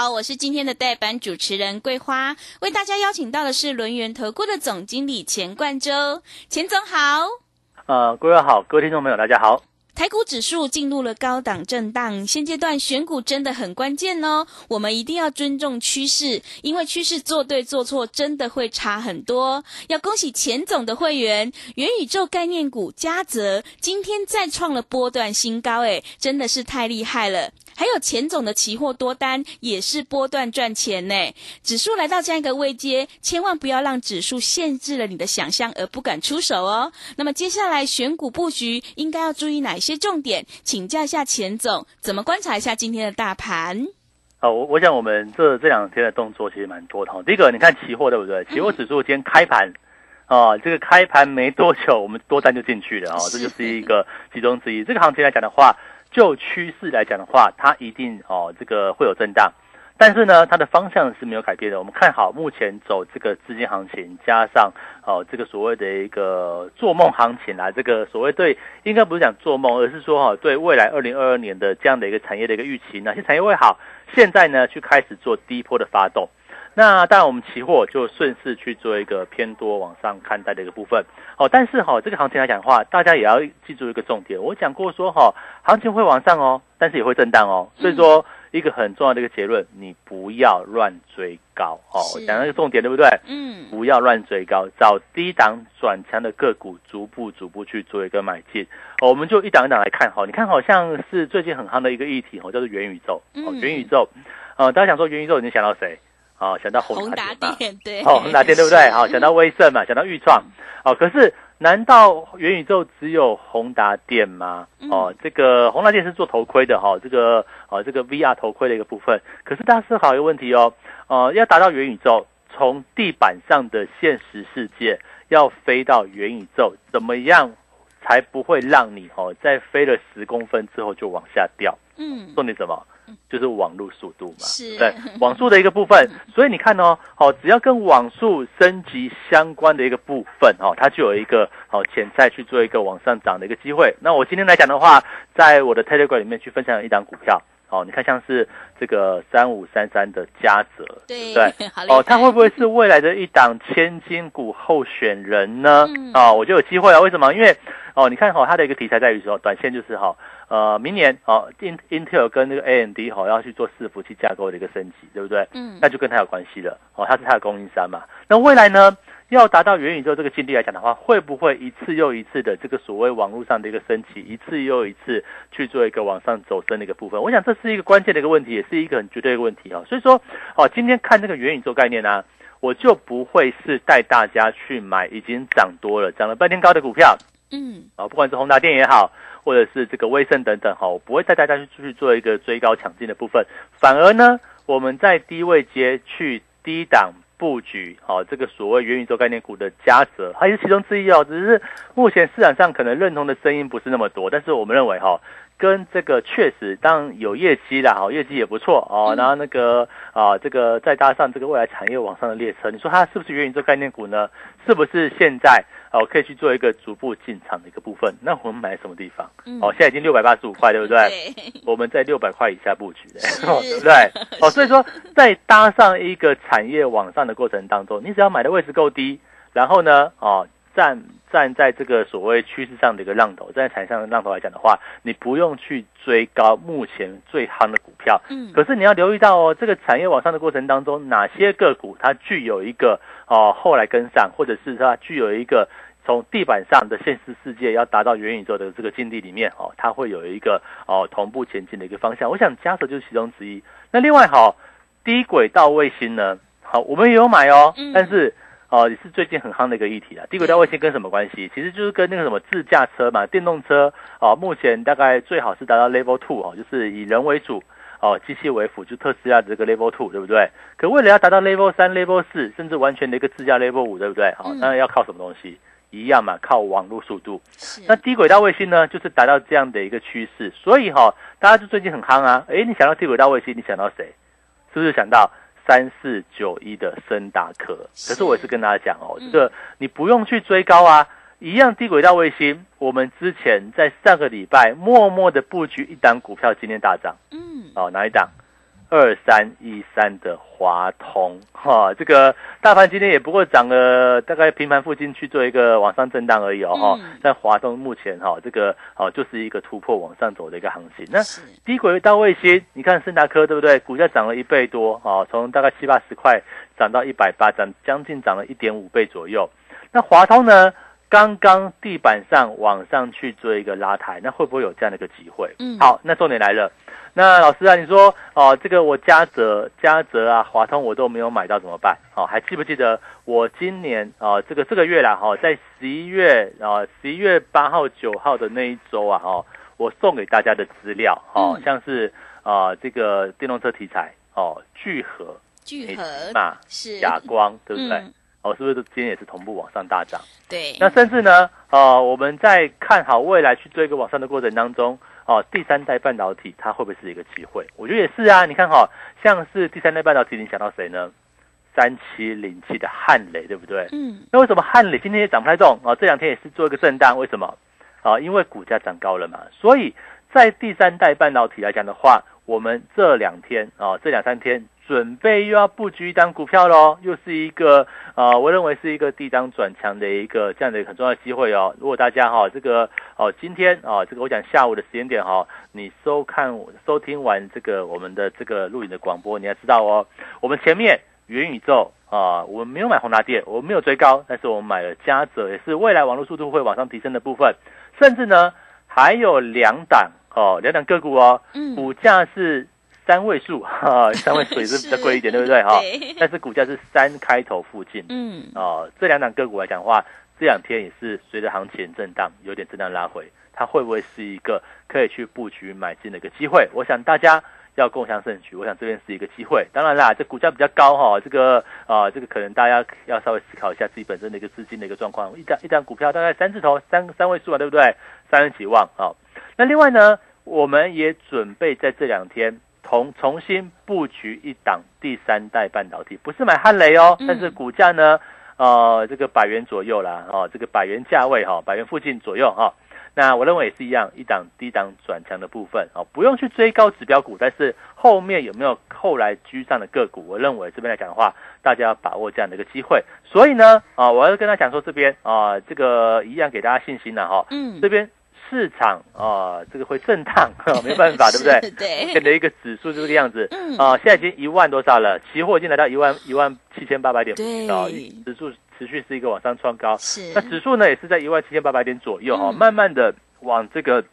好，我是今天的代班主持人桂花，为大家邀请到的是轮源投顾的总经理钱冠洲，钱总好。呃，各位好，各位听众朋友，大家好。台股指数进入了高档震荡，现阶段选股真的很关键哦。我们一定要尊重趋势，因为趋势做对做错真的会差很多。要恭喜钱总的会员，元宇宙概念股嘉泽今天再创了波段新高，诶，真的是太厉害了。还有钱总的期货多单也是波段赚钱呢。指数来到这样一个位阶，千万不要让指数限制了你的想象而不敢出手哦。那么接下来选股布局应该要注意哪些重点？请教一下钱总，怎么观察一下今天的大盘？好，我我想我们这这两天的动作其实蛮多的哈。第一个，你看期货对不对？期货指数今天开盘啊，这个开盘没多久，我们多单就进去了啊，这就是一个其中之一。这个行情来讲的话。就趋势来讲的话，它一定哦，这个会有震荡，但是呢，它的方向是没有改变的。我们看好目前走这个资金行情，加上哦这个所谓的一个做梦行情啦，这个所谓对，应该不是讲做梦，而是说哈，对未来二零二二年的这样的一个产业的一个预期，哪些产业会好？现在呢，去开始做低波的发动。那当然，我们期货就顺势去做一个偏多往上看待的一个部分。哦，但是哈，这个行情来讲的话，大家也要记住一个重点。我讲过说哈，行情会往上哦，但是也会震荡哦。所以说，一个很重要的一个结论，你不要乱追高哦。讲那个重点对不对？嗯。不要乱追高，找低档转强的个股，逐步逐步去做一个买进。我们就一档一档来看哈。你看，好像是最近很夯的一个议题哦，叫做元宇宙。哦，元宇宙。呃，大家想说元宇宙，你想到谁？哦，想到宏达电对，哦，宏达电对不对？好，想到威盛嘛，想到裕创，哦，可是难道元宇宙只有宏达电吗？哦，这个宏达电是做头盔的哈，这个哦，这个 VR 头盔的一个部分。可是大家思考一个问题哦，呃，要达到元宇宙，从地板上的现实世界要飞到元宇宙，怎么样才不会让你哦，在飞了十公分之后就往下掉？嗯，重点什么？就是网络速度嘛，是对，网速的一个部分。所以你看哦，好，只要跟网速升级相关的一个部分哦，它就有一个好潜在去做一个往上涨的一个机会。那我今天来讲的话，在我的 Telegram 里面去分享一档股票，哦，你看像是这个三五三三的嘉泽，对对，哦，它会不会是未来的一档千金股候选人呢？哦，我就有机会了。为什么？因为哦，你看哦，它的一个题材在于说，短线就是哈。呃，明年哦，In Intel 跟那个 AMD 哦要去做伺服器架构的一个升级，对不对？嗯，那就跟它有关系了哦，它是它的供应商嘛。那未来呢，要达到元宇宙这个境地来讲的话，会不会一次又一次的这个所谓网络上的一个升级，一次又一次去做一个往上走升的一个部分？我想这是一个关键的一个问题，也是一个很绝对的问题哦。所以说，哦，今天看这个元宇宙概念呢，我就不会是带大家去买已经涨多了、涨了半天高的股票，嗯，啊，不管是宏达电也好。或者是这个威盛等等哈，我不会带大家去出去做一个追高抢进的部分，反而呢，我们在低位接去低档布局，好，这个所谓元宇宙概念股的加折，还是其中之一哦。只是目前市场上可能认同的声音不是那么多，但是我们认为哈，跟这个确实当有业绩啦，哈，业绩也不错哦，然后那个啊，这个再搭上这个未来产业往上的列车，你说它是不是元宇宙概念股呢？是不是现在？哦，可以去做一个逐步进场的一个部分。那我们买什么地方？哦，现在已经六百八十五块，对不对？我们在六百块以下布局的，对不 对？哦，所以说在搭上一个产业往上的过程当中，你只要买的位置够低，然后呢，哦，站站在这个所谓趋势上的一个浪头，在产业上的浪头来讲的话，你不用去追高目前最夯的股票。嗯。可是你要留意到哦，这个产业往上的过程当中，哪些个股它具有一个。哦，后来跟上，或者是它具有一个从地板上的现实世界要达到元宇宙的这个境地里面，哦，它会有一个哦同步前进的一个方向。我想加速就是其中之一。那另外，好低轨道卫星呢？好，我们也有买哦，但是哦也是最近很夯的一个议题啊。低轨道卫星跟什么关系？其实就是跟那个什么自驾车嘛，电动车哦，目前大概最好是达到 Level Two 哦，就是以人为主。哦机器为辅，就特斯拉的这个 Level Two，对不对？可为了要达到 Level 三、Level 四，甚至完全的一个自驾 Level 五，对不对？好，那要靠什么东西？一样嘛，靠网络速度。那低轨道卫星呢，就是达到这样的一个趋势。所以哈，大家就最近很夯啊。哎，你想到低轨道卫星，你想到谁？是不是想到三四九一的森达科？可是我也是跟大家讲哦，这个你不用去追高啊。一样低轨道卫星，我们之前在上个礼拜默默的布局一档股票，今天大涨。嗯，哦，哪一档？二三一三的华通，哈，这个大盘今天也不过涨了大概平盘附近去做一个往上震荡而已哦，哈。但华通目前哈，这个哦就是一个突破往上走的一个行情。那低轨道卫星，你看森达科对不对？股价涨了一倍多，哦，从大概七八十块涨到一百八，涨将近涨了一点五倍左右。那华通呢？刚刚地板上往上去做一个拉抬，那会不会有这样的一个机会？嗯，好，那重点来了。那老师啊，你说哦，这个我嘉泽、嘉泽啊、华通我都没有买到怎么办？哦，还记不记得我今年啊，这个这个月啦，哈，在十一月啊，十一月八号、九号的那一周啊，哦，我送给大家的资料，哦，像是啊，这个电动车题材，哦，聚合、聚合嘛，是哑光，对不对？哦，是不是今天也是同步往上大涨？对。那甚至呢，呃，我们在看好未来去追一个往上的过程当中，哦，第三代半导体它会不会是一个机会？我觉得也是啊。你看哈，像是第三代半导体，你想到谁呢？三七零七的汉雷，对不对？嗯。那为什么汉雷今天也涨不太动？哦，这两天也是做一个震荡，为什么？啊，因为股价涨高了嘛。所以在第三代半导体来讲的话，我们这两天啊，这两三天。准备又要布局一单股票喽，又是一个呃，我认为是一个地档转强的一个这样的一个很重要的机会哦。如果大家哈这个哦今天啊这个我讲下午的时间点哈，你收看收听完这个我们的这个录影的广播，你要知道哦，我们前面元宇宙啊，我们没有买宏达电，我们没有追高，但是我们买了嘉泽，也是未来网络速度会往上提升的部分，甚至呢还有两档哦，两档个股哦，股价是。三位数 哈，三位数也是比较贵一点，对不对哈？但是股价是三开头附近，嗯，哦，这两档个股来讲的话，这两天也是随着行情震荡，有点震荡拉回，它会不会是一个可以去布局买进的一个机会？我想大家要共享盛举，我想这边是一个机会。当然啦，这股价比较高哈，这个啊，这个可能大家要稍微思考一下自己本身的一个资金的一个状况。一张一张股票大概三字头，三三位数啊，对不对？三十几万啊。那另外呢，我们也准备在这两天。重重新布局一档第三代半导体，不是买汉雷哦，但是股价呢，呃，这个百元左右啦，哦，这个百元价位哈，百元附近左右哈。那我认为也是一样，一档低档转强的部分哦，不用去追高指标股，但是后面有没有后来居上的个股，我认为这边来讲的话，大家要把握这样的一个机会。所以呢，啊，我要跟他讲说这边啊，这个一样给大家信心了哈，嗯，这边。市场啊，这个会震荡，没办法，对不对？对。目前的一个指数就这个样子，嗯啊，现在已经一万多少了，期货已经来到一万一万七千八百点，对啊，指数持续是一个往上创高，是。那指数呢，也是在一万七千八百点左右，啊，慢慢的往这个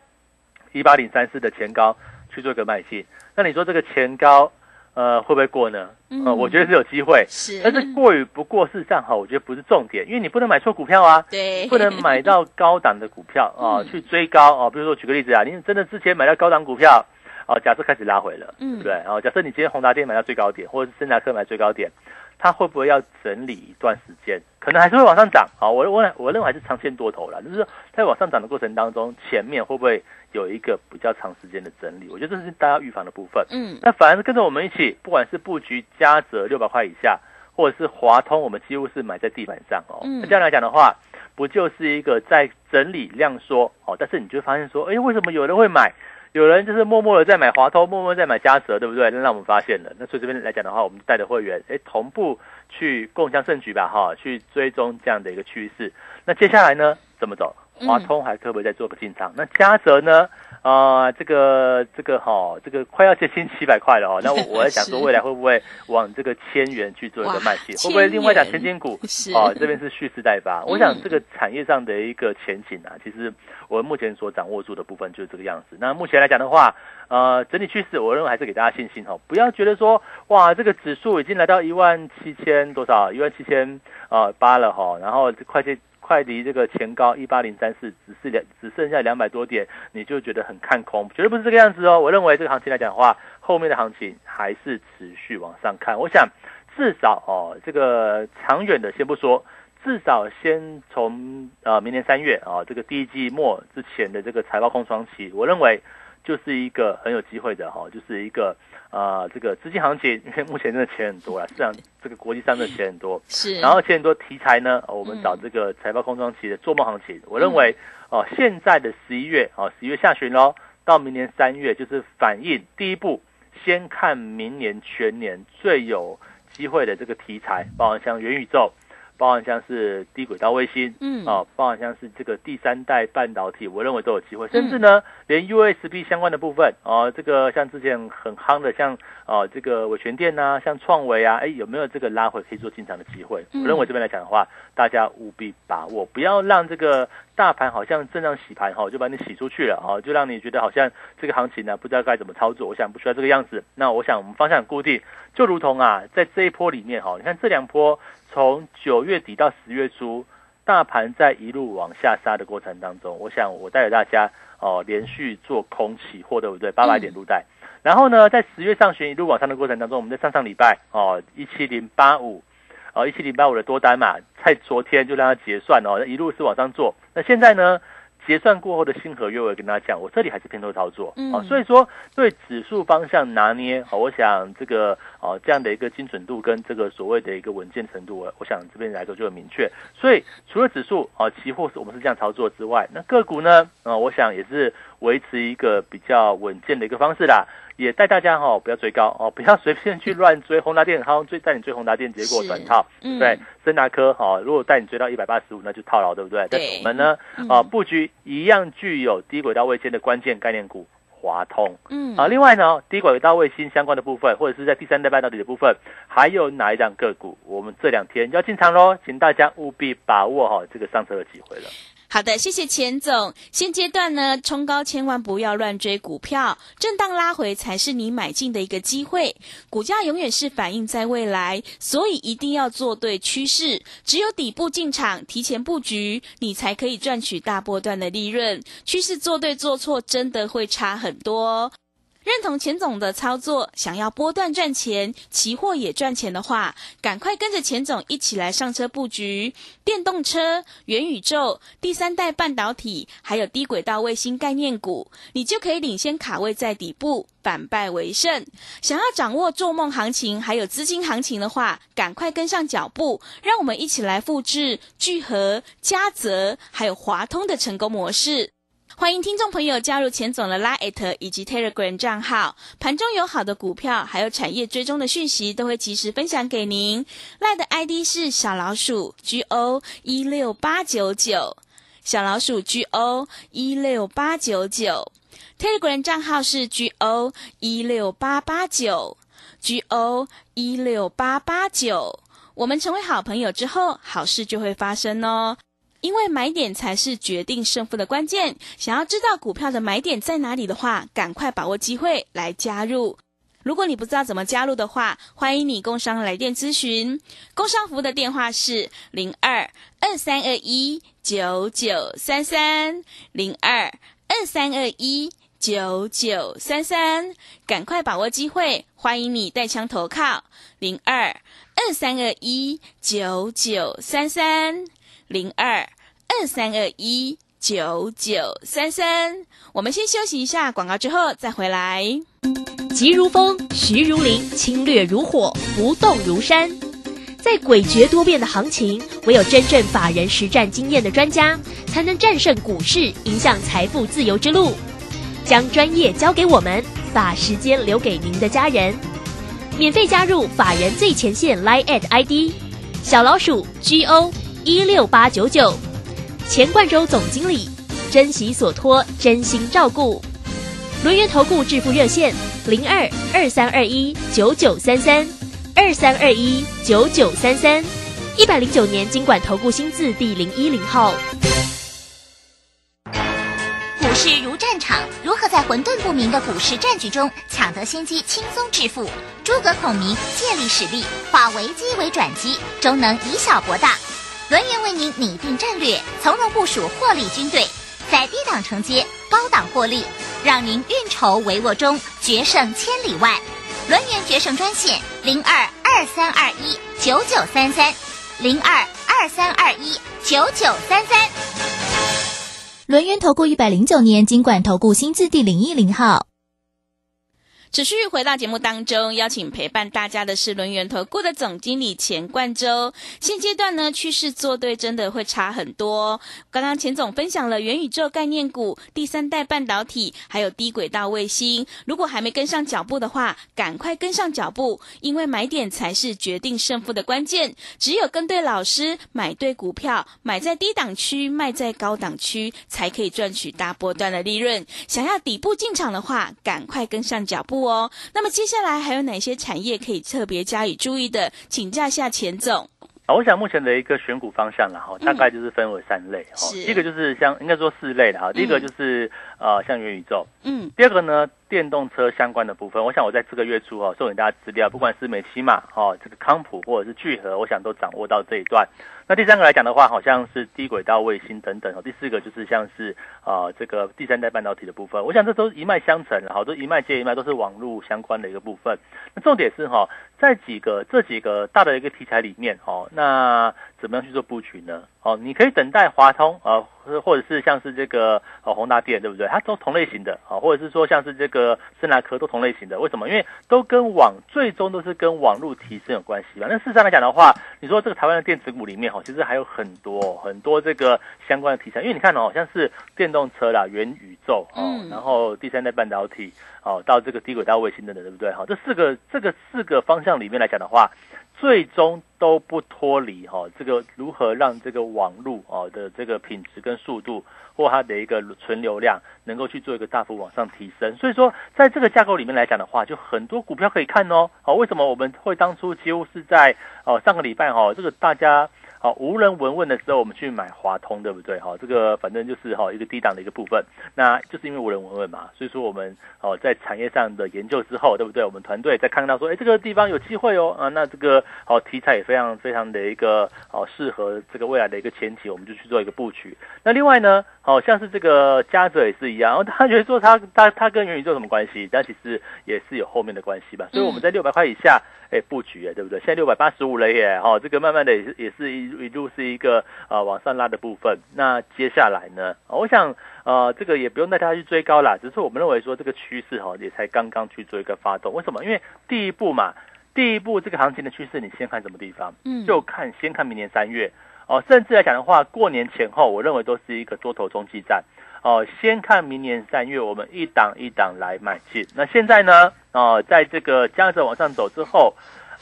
一八零三四的前高去做一个迈进。那你说这个前高？呃，会不会过呢？呃，我觉得是有机会，是，但是过与不过，事实上哈，我觉得不是重点，因为你不能买错股票啊，对，不能买到高档的股票 啊，去追高啊。比如说举个例子啊，你真的之前买到高档股票，哦，假设开始拉回了，嗯，对，然后假设你今天宏达电买到最高点，或者是森达克买最高点。它会不会要整理一段时间？可能还是会往上涨啊！我我我认为还是长线多头了，就是在往上涨的过程当中，前面会不会有一个比较长时间的整理？我觉得这是大家预防的部分。嗯，那反而是跟着我们一起，不管是布局嘉泽六百块以下，或者是华通，我们几乎是买在地板上哦。嗯，这样来讲的话，不就是一个在整理量缩哦？但是你就会发现说，哎，为什么有人会买？有人就是默默的在买华通，默默在买嘉泽，对不对？那让我们发现了。那所以这边来讲的话，我们带的会员，哎，同步去共享盛举吧，哈，去追踪这样的一个趋势。那接下来呢，怎么走？华通还可不可以再做个进场？那嘉泽呢？啊，这个这个哈，这个快要接近七百块了哦。那我 我在想说，未来会不会往这个千元去做一个卖进？会不会另外讲千金股？哦，这边是蓄势待发。我想这个产业上的一个前景啊，其实我目前所掌握住的部分就是这个样子。那目前来讲的话，呃，整体趋势，我认为还是给大家信心哈，不要觉得说哇，这个指数已经来到一万七千多少，一万七千啊八了哈，然后快接。快离这个前高一八零三四，只是两只剩下两百多点，你就觉得很看空，绝对不是这个样子哦。我认为这个行情来讲的话，后面的行情还是持续往上看。我想至少哦，这个长远的先不说，至少先从呃明年三月啊这个第一季末之前的这个财报空窗期，我认为就是一个很有机会的哈，就是一个呃这个资金行情，因 为目前真的钱很多了，市场这个国际上的钱很多，是，然后钱很多题材呢，我们找这个财报空窗期的做梦行情，我认为哦现在的十一月哦十一月下旬喽，到明年三月就是反映第一步。先看明年全年最有机会的这个题材，包含像元宇宙，包含像是低轨道卫星，嗯，啊，包含像是这个第三代半导体，我认为都有机会，甚至呢，连 USB 相关的部分，哦，这个像之前很夯的，像哦这个伟全电呐，像创维啊，哎，有没有这个拉回可以做进场的机会？我认为这边来讲的话，大家务必把握，不要让这个。大盘好像正常洗盘哈，就把你洗出去了哈，就让你觉得好像这个行情呢不知道该怎么操作。我想不需要这个样子。那我想我们方向固定，就如同啊，在这一波里面哈，你看这两波从九月底到十月初，大盘在一路往下杀的过程当中，我想我带着大家哦连续做空期货，对不对？八百点入袋。然后呢，在十月上旬一路往上的过程当中，我们在上上礼拜哦一七零八五。哦，一七零八五的多单嘛，在昨天就让它结算哦，一路是往上做。那现在呢，结算过后的新合约，我也跟大家讲，我这里还是偏多操作。嗯，所以说对指数方向拿捏，好，我想这个啊这样的一个精准度跟这个所谓的一个稳健程度，我我想这边来说就很明确。所以除了指数啊，期货是我们是这样操作之外，那个股呢，啊，我想也是维持一个比较稳健的一个方式啦。也带大家哈，不要追高哦，不要随便去乱追。宏达电好像追带你追宏达电，结果短套。对，森达科哈，如果带你追到一百八十五，那就套牢，对不对？对。我们呢，啊，布局一样具有低轨道卫星的关键概念股华通。嗯。啊，另外呢，低轨道卫星相关的部分，或者是在第三代半导体的部分，还有哪一档个股，我们这两天要进场喽？请大家务必把握好这个上车的机会了。好的，谢谢钱总。现阶段呢，冲高千万不要乱追股票，震荡拉回才是你买进的一个机会。股价永远是反映在未来，所以一定要做对趋势。只有底部进场，提前布局，你才可以赚取大波段的利润。趋势做对做错，真的会差很多。认同钱总的操作，想要波段赚钱，期货也赚钱的话，赶快跟着钱总一起来上车布局电动车、元宇宙、第三代半导体，还有低轨道卫星概念股，你就可以领先卡位在底部，反败为胜。想要掌握做梦行情，还有资金行情的话，赶快跟上脚步，让我们一起来复制聚合、嘉泽还有华通的成功模式。欢迎听众朋友加入钱总的拉 at 以及 Telegram 账号，盘中有好的股票，还有产业追踪的讯息，都会及时分享给您。赖的 ID 是小老鼠 GO 一六八九九，小老鼠 GO 一六八九九，Telegram 账号是 GO 一六八八九，GO 一六八八九。我们成为好朋友之后，好事就会发生哦。因为买点才是决定胜负的关键。想要知道股票的买点在哪里的话，赶快把握机会来加入。如果你不知道怎么加入的话，欢迎你工商来电咨询。工商服务的电话是零二二三二一九九三三零二二三二一九九三三。赶快把握机会，欢迎你带枪投靠零二二三二一九九三三零二。二三二一九九三三，我们先休息一下广告，之后再回来。急如风，徐如林，侵略如火，不动如山。在诡谲多变的行情，唯有真正法人实战经验的专家，才能战胜股市，迎向财富自由之路。将专业交给我们，把时间留给您的家人。免费加入法人最前线 Line at ID 小老鼠 GO 一六八九九。钱冠洲总经理，珍惜所托，真心照顾。轮源投顾致富热线零二二三二一九九三三二三二一九九三三，一百零九年经管投顾新字第零一零号。股市如战场，如何在混沌不明的股市战局中抢得先机，轻松致富？诸葛孔明借力使力，化危机为转机，终能以小博大。轮源为您拟定战略，从容部署获利军队，在低档承接，高档获利，让您运筹帷幄中。决胜千里外。轮源决胜专线零二二三二一九九三三零二二三二一九九三三。轮源投顾一百零九年金管投顾新字第零一零号。持续回到节目当中，邀请陪伴大家的是轮源投顾的总经理钱冠洲。现阶段呢，趋势做对真的会差很多。刚刚钱总分享了元宇宙概念股、第三代半导体，还有低轨道卫星。如果还没跟上脚步的话，赶快跟上脚步，因为买点才是决定胜负的关键。只有跟对老师，买对股票，买在低档区，卖在高档区，才可以赚取大波段的利润。想要底部进场的话，赶快跟上脚步。哦，那么接下来还有哪些产业可以特别加以注意的？请教一下钱总。啊，我想目前的一个选股方向了哈，大概就是分为三类哈。第一个就是像应该说四类的哈。第一个就是呃像元宇宙，嗯。第二个呢，电动车相关的部分，我想我在这个月初哦送给大家资料，不管是美西马哈这个康普或者是聚合，我想都掌握到这一段。那第三个来讲的话，好像是低轨道卫星等等哦。第四个就是像是啊这个第三代半导体的部分，我想这都一脉相承，好多一脉接一脉都是网络相关的一个部分。那重点是哈，在几个这几个大的一个题材里面哦，那怎么样去做布局呢？哦，你可以等待华通啊。或者是像是这个哦宏达电对不对？它都同类型的啊，或者是说像是这个森达科都同类型的。为什么？因为都跟网最终都是跟网络提升有关系吧。那事实上来讲的话，你说这个台湾的电子股里面哈，其实还有很多很多这个相关的题材。因为你看哦，像是电动车啦、元宇宙哦，然后第三代半导体哦，到这个低轨道卫星等等，对不对？哈，这四个这个四个方向里面来讲的话。最终都不脱离哈，这个如何让这个网路哦的这个品质跟速度，或它的一个存流量，能够去做一个大幅往上提升。所以说，在这个架构里面来讲的话，就很多股票可以看哦。好，为什么我们会当初几乎是在哦上个礼拜哦，这个大家。好，无人闻问的时候，我们去买华通，对不对？哈，这个反正就是哈一个低档的一个部分，那就是因为无人闻问嘛，所以说我们哦在产业上的研究之后，对不对？我们团队在看到说，哎，这个地方有机会哦，啊，那这个哦题材也非常非常的一个哦适合这个未来的一个前提，我们就去做一个布局。那另外呢，好像是这个嘉泽也是一样，然后他觉得说他他他跟元宇宙什么关系？但其实也是有后面的关系吧。所以我们在六百块以下。哎，布局哎，对不对？现在六百八十五了耶，哈，这个慢慢的也是也是一一路是一个呃往上拉的部分。那接下来呢，我想呃这个也不用带大家去追高啦，只是我们认为说这个趋势哈也才刚刚去做一个发动。为什么？因为第一步嘛，第一步这个行情的趋势，你先看什么地方？嗯，就看先看明年三月哦，甚至来讲的话，过年前后，我认为都是一个多头冲击战。哦，先看明年三月，我们一档一档来买进。那现在呢？哦，在这个江浙往上走之后，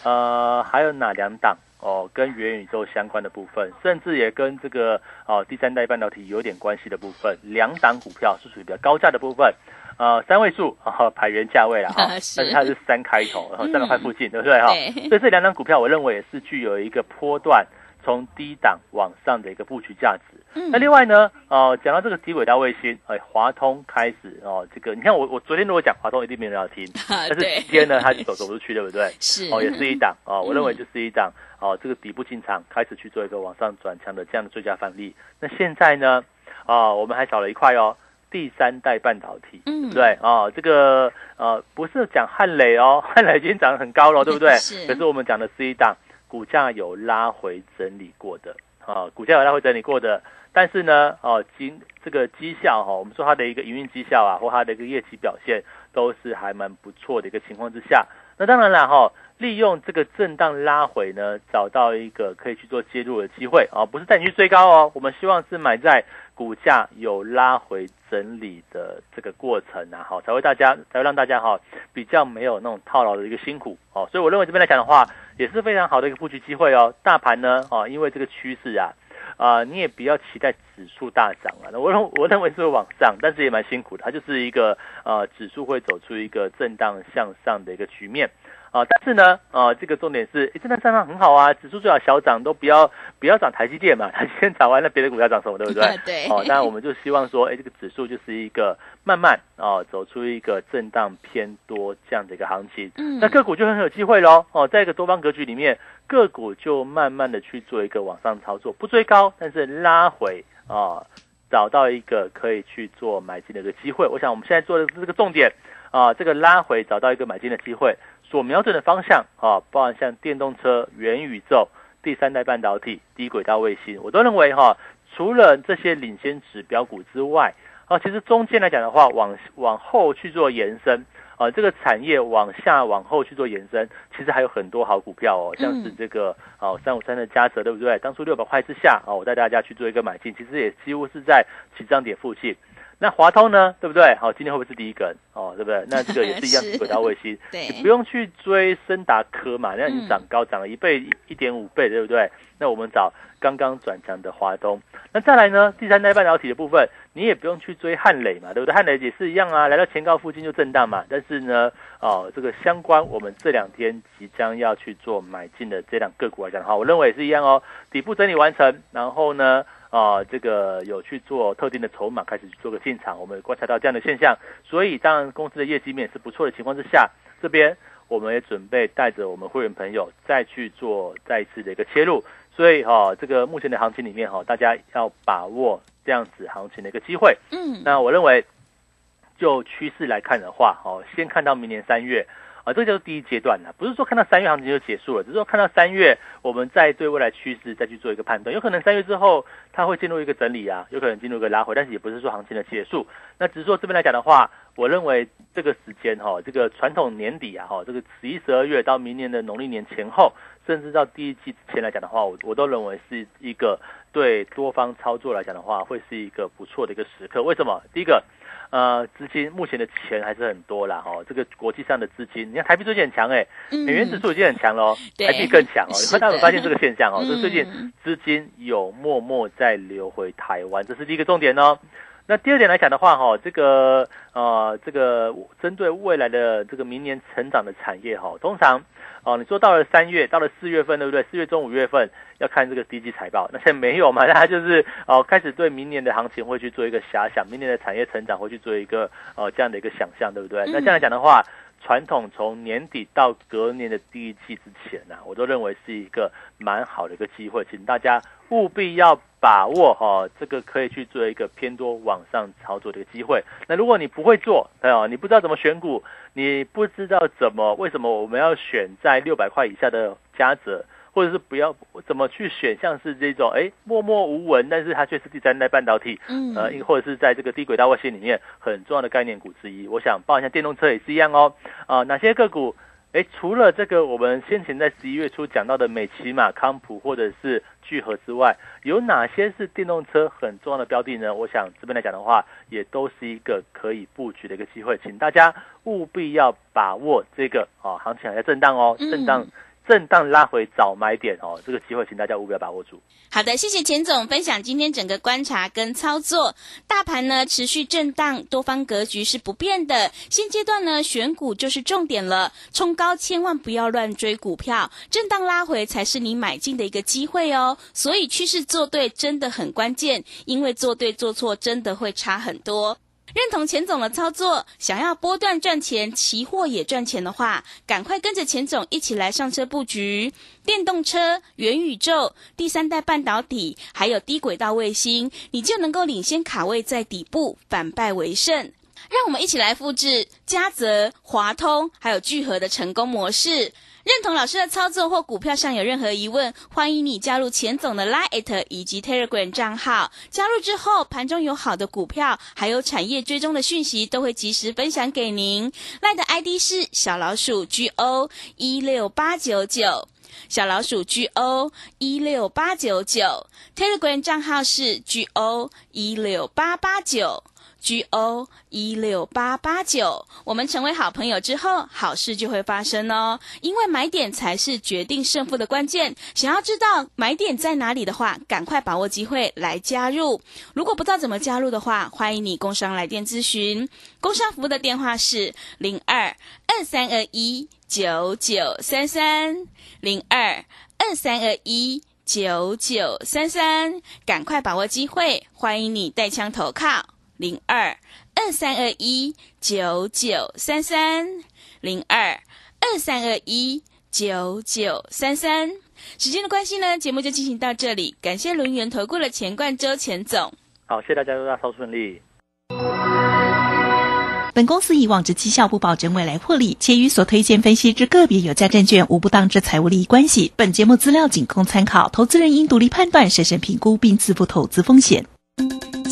呃，还有哪两档？哦，跟元宇宙相关的部分，甚至也跟这个哦第三代半导体有点关系的部分，两档股票是属于比较高价的部分，呃，三位数啊，排元价位了哈，但是它是三开头，然后三百块附近，对不对哈？所以这两档股票，我认为也是具有一个波段。从低档往上的一个布局价值。那另外呢，哦，讲到这个低轨道卫星，哎，华通开始哦，这个你看我我昨天如果讲华通，一定没人要听。但是今天呢，它就走走出去，对不对？是哦，也是一档哦，我认为就是一档哦，这个底部进场开始去做一个往上转强的这样的最佳范例。那现在呢，啊，我们还少了一块哦，第三代半导体，对不对？哦，这个呃，不是讲汉磊哦，汉磊已经涨得很高了，对不对？是。可是我们讲的是一档。股价有拉回整理过的，啊，股价有拉回整理过的，但是呢，哦，今这个绩效哈，我们说它的一个营运绩效啊，或它的一个业绩表现都是还蛮不错的一个情况之下，那当然了哈，利用这个震荡拉回呢，找到一个可以去做介入的机会啊，不是带你去追高哦，我们希望是买在股价有拉回整理的这个过程啊，好，才会大家才会让大家哈比较没有那种套牢的一个辛苦哦，所以我认为这边来讲的话。也是非常好的一个布局机会哦。大盘呢，哦，因为这个趋势啊，啊，你也不要期待指数大涨了。我认我认为是会往上，但是也蛮辛苦的。它就是一个呃，指数会走出一个震荡向上的一个局面。啊，但是呢，啊，这个重点是，哎，真的上涨很好啊，指数最好小涨，都不要不要涨台积电嘛，台积电涨完了，别的股票涨什么，对不对？对。哦，那我们就希望说，哎，这个指数就是一个慢慢啊，走出一个震荡偏多这样的一个行情。嗯。那个股就很有机会喽。哦，在一个多方格局里面，个股就慢慢的去做一个往上操作，不追高，但是拉回啊，找到一个可以去做买进的一个机会。我想我们现在做的这个重点。啊，这个拉回找到一个买进的机会，所瞄准的方向啊，包含像电动车、元宇宙、第三代半导体、低轨道卫星，我都认为哈，除了这些领先指标股之外，啊，其实中间来讲的话，往往后去做延伸。啊，这个产业往下往后去做延伸，其实还有很多好股票哦，像是这个哦三五三的嘉泽，对不对？当初六百块之下啊，我带大家去做一个买进，其实也几乎是在起涨点附近。那华通呢，对不对？好，今天会不会是第一根？哦，对不对？那这个 也是一样，轨道卫星，你不用去追森达科嘛，那已经涨高，涨了一倍、一点五倍，对不对？那我们找刚刚转强的华东。那再来呢，第三代半导体的部分，你也不用去追汉磊嘛，对不对？汉磊也是一样啊，来到前高附近就震荡嘛。但是呢，哦，这个相关我们这两天即将要去做买进的这两个股来讲的话，我认为也是一样哦，底部整理完成，然后呢？啊，这个有去做特定的筹码，开始去做个进场，我们观察到这样的现象，所以当然公司的业绩面是不错的情况之下，这边我们也准备带着我们会员朋友再去做再一次的一个切入，所以哈，这个目前的行情里面哈，大家要把握这样子行情的一个机会。嗯，那我认为就趋势来看的话，哦，先看到明年三月。啊，这个叫做第一阶段了，不是说看到三月行情就结束了，只是说看到三月，我们再对未来趋势再去做一个判断。有可能三月之后它会进入一个整理啊，有可能进入一个拉回，但是也不是说行情的结束。那只是说这边来讲的话，我认为这个时间哈，这个传统年底啊哈，这个十一、十二月到明年的农历年前后，甚至到第一季之前来讲的话，我我都认为是一个对多方操作来讲的话，会是一个不错的一个时刻。为什么？第一个。呃，资金目前的钱还是很多啦，哈，这个国际上的资金，你看台币最近很强哎，美元指数已经很强喽，台币更强哦。你们大家有发现这个现象哦？就最近资金有默默在流回台湾，这是第一个重点哦。那第二点来讲的话，哈，这个呃，这个针对未来的这个明年成长的产业，哈，通常。哦，你说到了三月，到了四月份，对不对？四月中、五月份要看这个低级财报，那现在没有嘛？大家就是哦，开始对明年的行情会去做一个遐想，明年的产业成长会去做一个呃这样的一个想象，对不对？那这样来讲的话，传统从年底到隔年的第一季之前呢，我都认为是一个蛮好的一个机会，请大家务必要把握哈，这个可以去做一个偏多往上操作的一个机会。那如果你不会做，哎呦，你不知道怎么选股。你不知道怎么为什么我们要选在六百块以下的嘉泽，或者是不要怎么去选，像是这种哎默默无闻，但是它却是第三代半导体，嗯，呃，或者是在这个低轨道卫星里面很重要的概念股之一。我想报一下电动车也是一样哦，啊，哪些个股？哎，除了这个我们先前在十一月初讲到的美骑马、康普或者是聚合之外，有哪些是电动车很重要的标的呢？我想这边来讲的话，也都是一个可以布局的一个机会，请大家务必要把握这个啊，行情还在震荡哦，震荡。震荡拉回早买点哦，这个机会请大家务必要把握住。好的，谢谢钱总分享今天整个观察跟操作。大盘呢持续震荡，多方格局是不变的。现阶段呢选股就是重点了，冲高千万不要乱追股票，震荡拉回才是你买进的一个机会哦。所以趋势做对真的很关键，因为做对做错真的会差很多。认同钱总的操作，想要波段赚钱，期货也赚钱的话，赶快跟着钱总一起来上车布局电动车、元宇宙、第三代半导体，还有低轨道卫星，你就能够领先卡位在底部，反败为胜。让我们一起来复制嘉泽、华通还有聚合的成功模式。认同老师的操作或股票上有任何疑问，欢迎你加入钱总的 Line 以及 Telegram 账号。加入之后，盘中有好的股票，还有产业追踪的讯息，都会及时分享给您。Line 的 ID 是小老鼠 GO 一六八九九，小老鼠 GO 一六八九九。Telegram 账号是 GO 一六八八九。G O 一六八八九，我们成为好朋友之后，好事就会发生哦。因为买点才是决定胜负的关键。想要知道买点在哪里的话，赶快把握机会来加入。如果不知道怎么加入的话，欢迎你工商来电咨询。工商服务的电话是零二二三二一九九三三零二二三二一九九三三，赶快把握机会，欢迎你带枪投靠。零二二三二一九九三三零二二三二一九九三三，时间的关系呢，节目就进行到这里。感谢轮圆投顾的钱冠周钱总，好，谢谢大家，祝大家超顺利。本公司以往之绩效不保证未来获利，且与所推荐分析之个别有价证券无不当之财务利益关系。本节目资料仅供参考，投资人应独立判断、审慎评估并自负投资风险。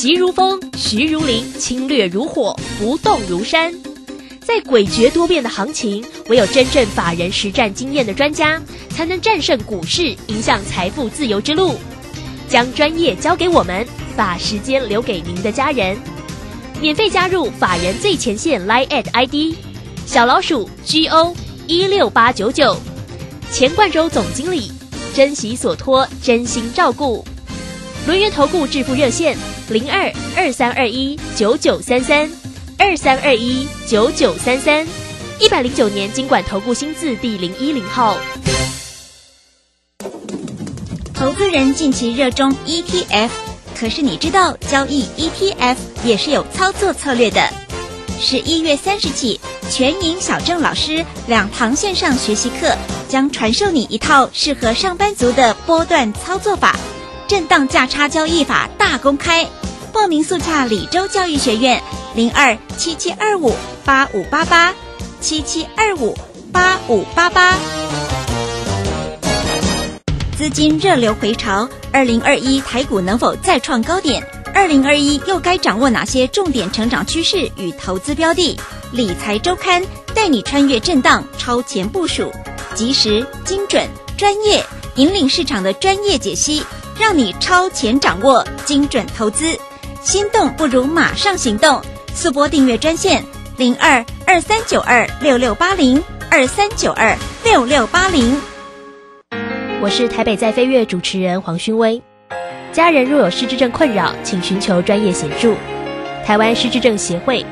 急如风，徐如林，侵略如火，不动如山。在诡谲多变的行情，唯有真正法人实战经验的专家，才能战胜股市，迎向财富自由之路。将专业交给我们，把时间留给您的家人。免费加入法人最前线 Line at ID 小老鼠 GO 一六八九九，钱冠洲总经理，珍惜所托，真心照顾。轮源投顾致富热线零二二三二一九九三三二三二一九九三三，一百零九年经管投顾新字第零一零号。投资人近期热衷 ETF，可是你知道交易 ETF 也是有操作策略的。十一月三十起，全银小郑老师两堂线上学习课将传授你一套适合上班族的波段操作法，震荡价差交易法大公开。报名速洽李州教育学院零二七七二五八五八八七七二五八五八八。资金热流回潮，二零二一台股能否再创高点？二零二一又该掌握哪些重点成长趋势与投资标的？理财周刊带你穿越震荡，超前部署，及时、精准、专业，引领市场的专业解析，让你超前掌握精准投资。心动不如马上行动，速播订阅专线零二二三九二六六八零二三九二六六八零。我是台北在飞跃主持人黄勋威。家人若有失智症困扰，请寻求专业协助。台湾失智症协会，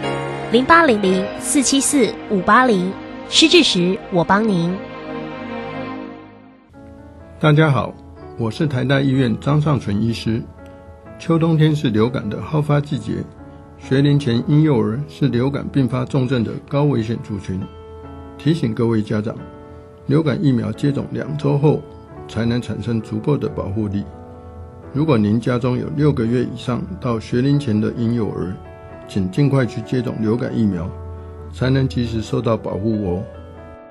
零八零零四七四五八零。失智时，我帮您。大家好，我是台大医院张尚存医师。秋冬天是流感的好发季节，学龄前婴幼儿是流感并发重症的高危险族群。提醒各位家长，流感疫苗接种两周后。才能产生足够的保护力。如果您家中有六个月以上到学龄前的婴幼儿，请尽快去接种流感疫苗，才能及时受到保护哦。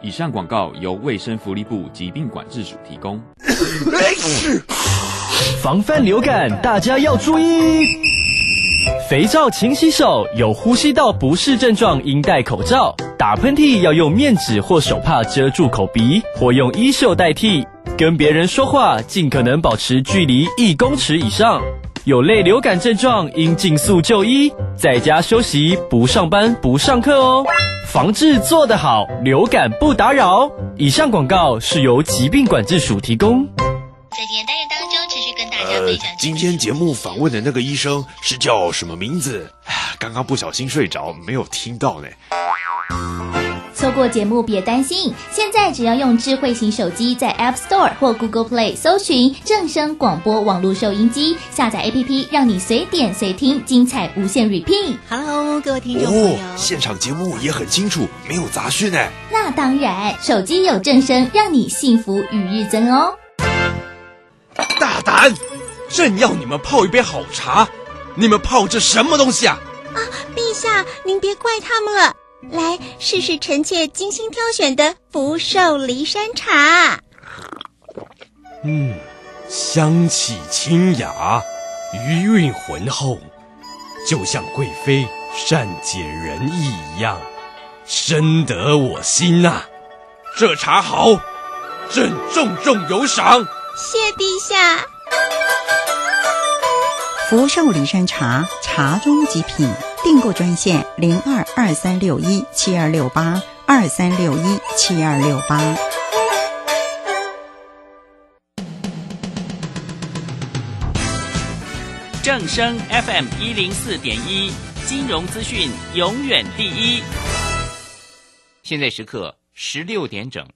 以上广告由卫生福利部疾病管制署提供。防范流感，大家要注意。肥皂勤洗手，有呼吸道不适症状应戴口罩。打喷嚏要用面纸或手帕遮住口鼻，或用衣袖代替。跟别人说话尽可能保持距离一公尺以上。有类流感症状应尽速就医，在家休息，不上班不上课哦。防治做得好，流感不打扰。以上广告是由疾病管制署提供。在今天单元当中，持续跟大家分享。今天节目访问的那个医生是叫什么名字？刚刚不小心睡着，没有听到呢。错过节目别担心，现在只要用智慧型手机在 App Store 或 Google Play 搜寻正声广播网络收音机，下载 APP，让你随点随听，精彩无限 repeat。Hello，各位听众朋友，现场节目也很清楚，没有杂讯呢。那当然，手机有正声，让你幸福与日增哦。大胆！朕要你们泡一杯好茶，你们泡这什么东西啊？啊，陛下，您别怪他们了。来试试臣妾精心挑选的福寿梨山茶。嗯，香气清雅，余韵浑厚，就像贵妃善解人意一样，深得我心呐。这茶好，朕重重有赏。谢陛下。福寿梨山茶，茶中极品。订购专线零二二三六一七二六八二三六一七二六八。正声 FM 一零四点一，金融资讯永远第一。现在时刻十六点整。